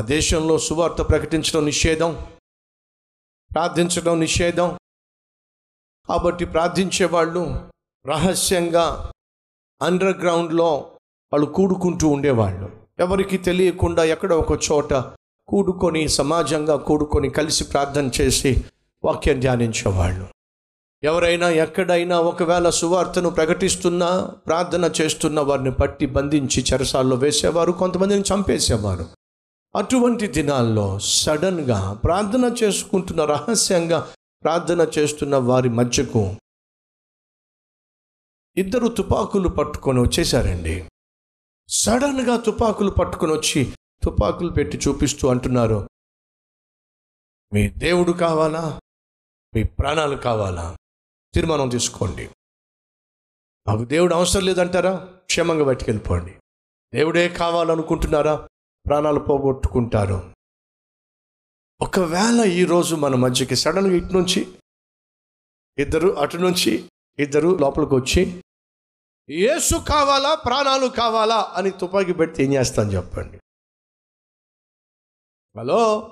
ఆ దేశంలో సువార్త ప్రకటించడం నిషేధం ప్రార్థించడం నిషేధం. కాబట్టి ప్రార్థించే వాళ్ళు రహస్యంగా అండర్ గ్రౌండ్లో వాళ్ళు కూడుకుంటూ ఉండేవాళ్ళు. ఎవరికి తెలియకుండా ఎక్కడ ఒక చోట కూడుకొని సమాజంగా కూడుకొని కలిసి ప్రార్థన చేసి వాక్యం ధ్యానించేవాళ్ళు. ఎవరైనా ఎక్కడైనా ఒకవేళ సువార్తను ప్రకటిస్తున్నా ప్రార్థన చేస్తున్న వారిని పట్టి బంధించి చెరసాల్లో వేసేవారు కొంతమందిని చంపేసేవారు. అటువంటి దినాల్లో సడన్గా ప్రార్థన చేసుకుంటున్న రహస్యంగా ప్రార్థన చేస్తున్న వారి మధ్యకు ఇద్దరు తుపాకులు పట్టుకొని వచ్చేసారండి. సడన్గా తుపాకులు పట్టుకొని వచ్చి తుపాకులు పెట్టి చూపిస్తూ అంటున్నారు మీ దేవుడు కావాలా? మీ ప్రాణాలు కావాలా? తీర్మానం తీసుకోండి. మాకు దేవుడు అవసరం లేదంటారా? క్షేమంగా బయటికెళ్ళిపోండి దేవుడే కావాలనుకుంటున్నారా? ప్రాణాలు పోగొట్టుకుంటారు. ఒకవేళ ఈరోజు మన మధ్యకి సడన్గా ఇటు నుంచి ఇద్దరు అటు నుంచి ఇద్దరు లోపలికి వచ్చి ఏసు కావాలా? ప్రాణాలు కావాలా? అని తుపాకీ పెడితే ఏం చేస్తాను చెప్పండి. హలో?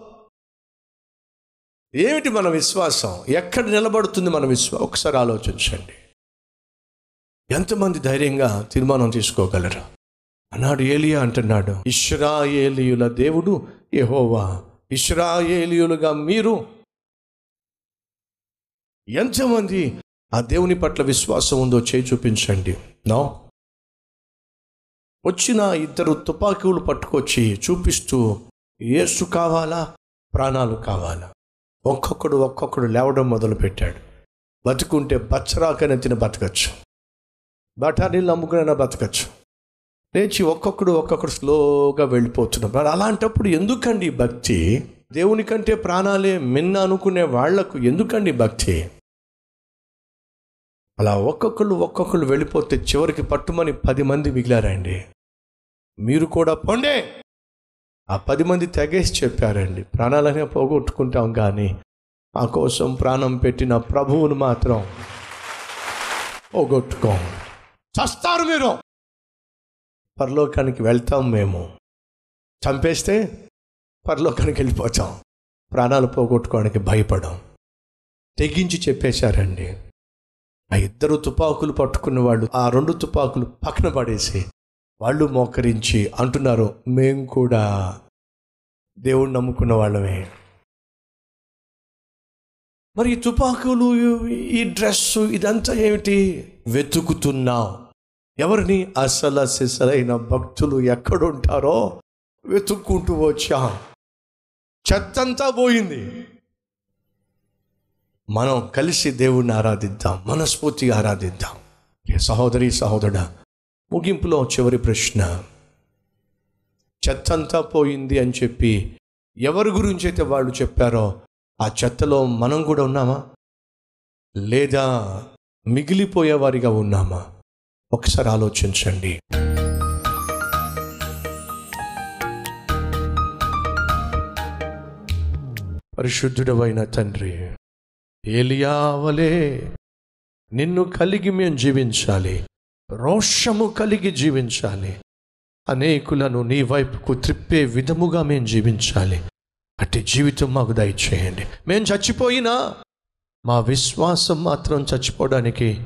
ఏమిటి మన విశ్వాసం? ఎక్కడ నిలబడుతుంది మన విశ్వాసం ఒకసారి ఆలోచించండి. ఎంతమంది ధైర్యంగా తీర్మానం తీసుకోగలరు? అన్నాడు ఏలియా అంటున్నాడు ఇష్రాయేలియుల దేవుడు యహోవా ఇష్రాయేలియులుగా మీరు ఎంతమంది ఆ దేవుని పట్ల విశ్వాసం ఉందో చేయి చూపించండి. నో. వచ్చిన ఇద్దరు తుపాకీలు పట్టుకొచ్చి చూపిస్తూ ఏసు కావాలా? ప్రాణాలు కావాలా? ఒక్కొక్కడు ఒక్కొక్కడు లేవడం మొదలుపెట్టాడు. బతుకుంటే బచ్చరాకనే తిని బతకచ్చు. బఠానీళ్ళు అమ్ముకునైనా బతకచ్చు. లేచి ఒక్కొక్కడు ఒక్కొక్కడు స్లోగా వెళ్ళిపోతున్నాం. మరి అలాంటప్పుడు ఎందుకండి భక్తి? దేవుని కంటే ప్రాణాలే మిన్న అనుకునే వాళ్ళకు ఎందుకండి భక్తి? అలా ఒక్కొక్కళ్ళు ఒక్కొక్కళ్ళు వెళ్ళిపోతే చివరికి పట్టుమని పది మంది మిగిలారండి. మీరు కూడా పొండే. ఆ పది మంది తెగేసి చెప్పారండి. ప్రాణాలనే పోగొట్టుకుంటాం కానీ మా కోసం ప్రాణం పెట్టిన ప్రభువును మాత్రం పోగొట్టుకో. చస్తారు మీరు! పరలోకానికి వెళ్తాం మేము. చంపేస్తే పరలోకానికి వెళ్ళిపోతాం. ప్రాణాలు పోగొట్టుకోవడానికి భయపడం. తెగించి చెప్పేశారండి. ఆ ఇద్దరు తుపాకులు పట్టుకున్న వాళ్ళు ఆ రెండు తుపాకులు పక్కన పడేసి వాళ్ళు మోకరించి అంటున్నారు మేము కూడా దేవుణ్ణి నమ్ముకున్న వాళ్ళమే. మరి ఈ తుపాకులు ఈ డ్రెస్సు ఇదంతా ఏమిటి? వెతుకుతున్నాం. ఎవరిని అసల సిసలైన భక్తులు ఎక్కడుంటారో వెతుక్కుంటూ వచ్చాం. చెత్తంతా పోయింది. మనం కలిసి దేవుణ్ణి ఆరాధిద్దాం మనస్ఫూర్తిగా ఆరాధిద్దాం. ఏ సహోదరి సహోదరుడా ముగింపులో చివరి ప్రశ్న. చెత్తంతా పోయింది అని చెప్పి ఎవరి గురించి అయితే వాళ్ళు చెప్పారో ఆ చెత్తలో మనం కూడా ఉన్నామా? లేదా మిగిలిపోయేవారిగా ఉన్నామా? ఒకసారి ఆలోచించండి. పరిశుద్ధుడవైన తండ్రి ఏలియావలే నిన్ను కలిగి మేము జీవించాలి. రోషము కలిగి జీవించాలి. అనేకులను నీ వైపుకు త్రిప్పే విధముగా మేము జీవించాలి. అట్టి జీవితం మాకు దయచేయండి. మేము చచ్చిపోయినా మా విశ్వాసం మాత్రం చచ్చిపోవడానికి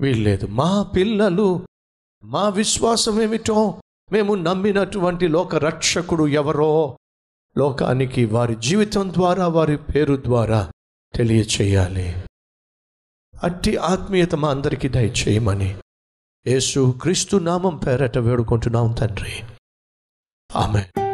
వీల్లేదు. మా పిల్లలు మా విశ్వాసం ఏమిటో మేము నమ్మినటువంటి లోక రక్షకుడు ఎవరో లోకానికి వారి జీవితం ద్వారా వారి పేరు ద్వారా తెలియచేయాలి. అట్టి ఆత్మీయత మా అందరికీ దయచేయమని యేసు క్రీస్తు నామం పేరట వేడుకుంటున్నాం తండ్రి. ఆమె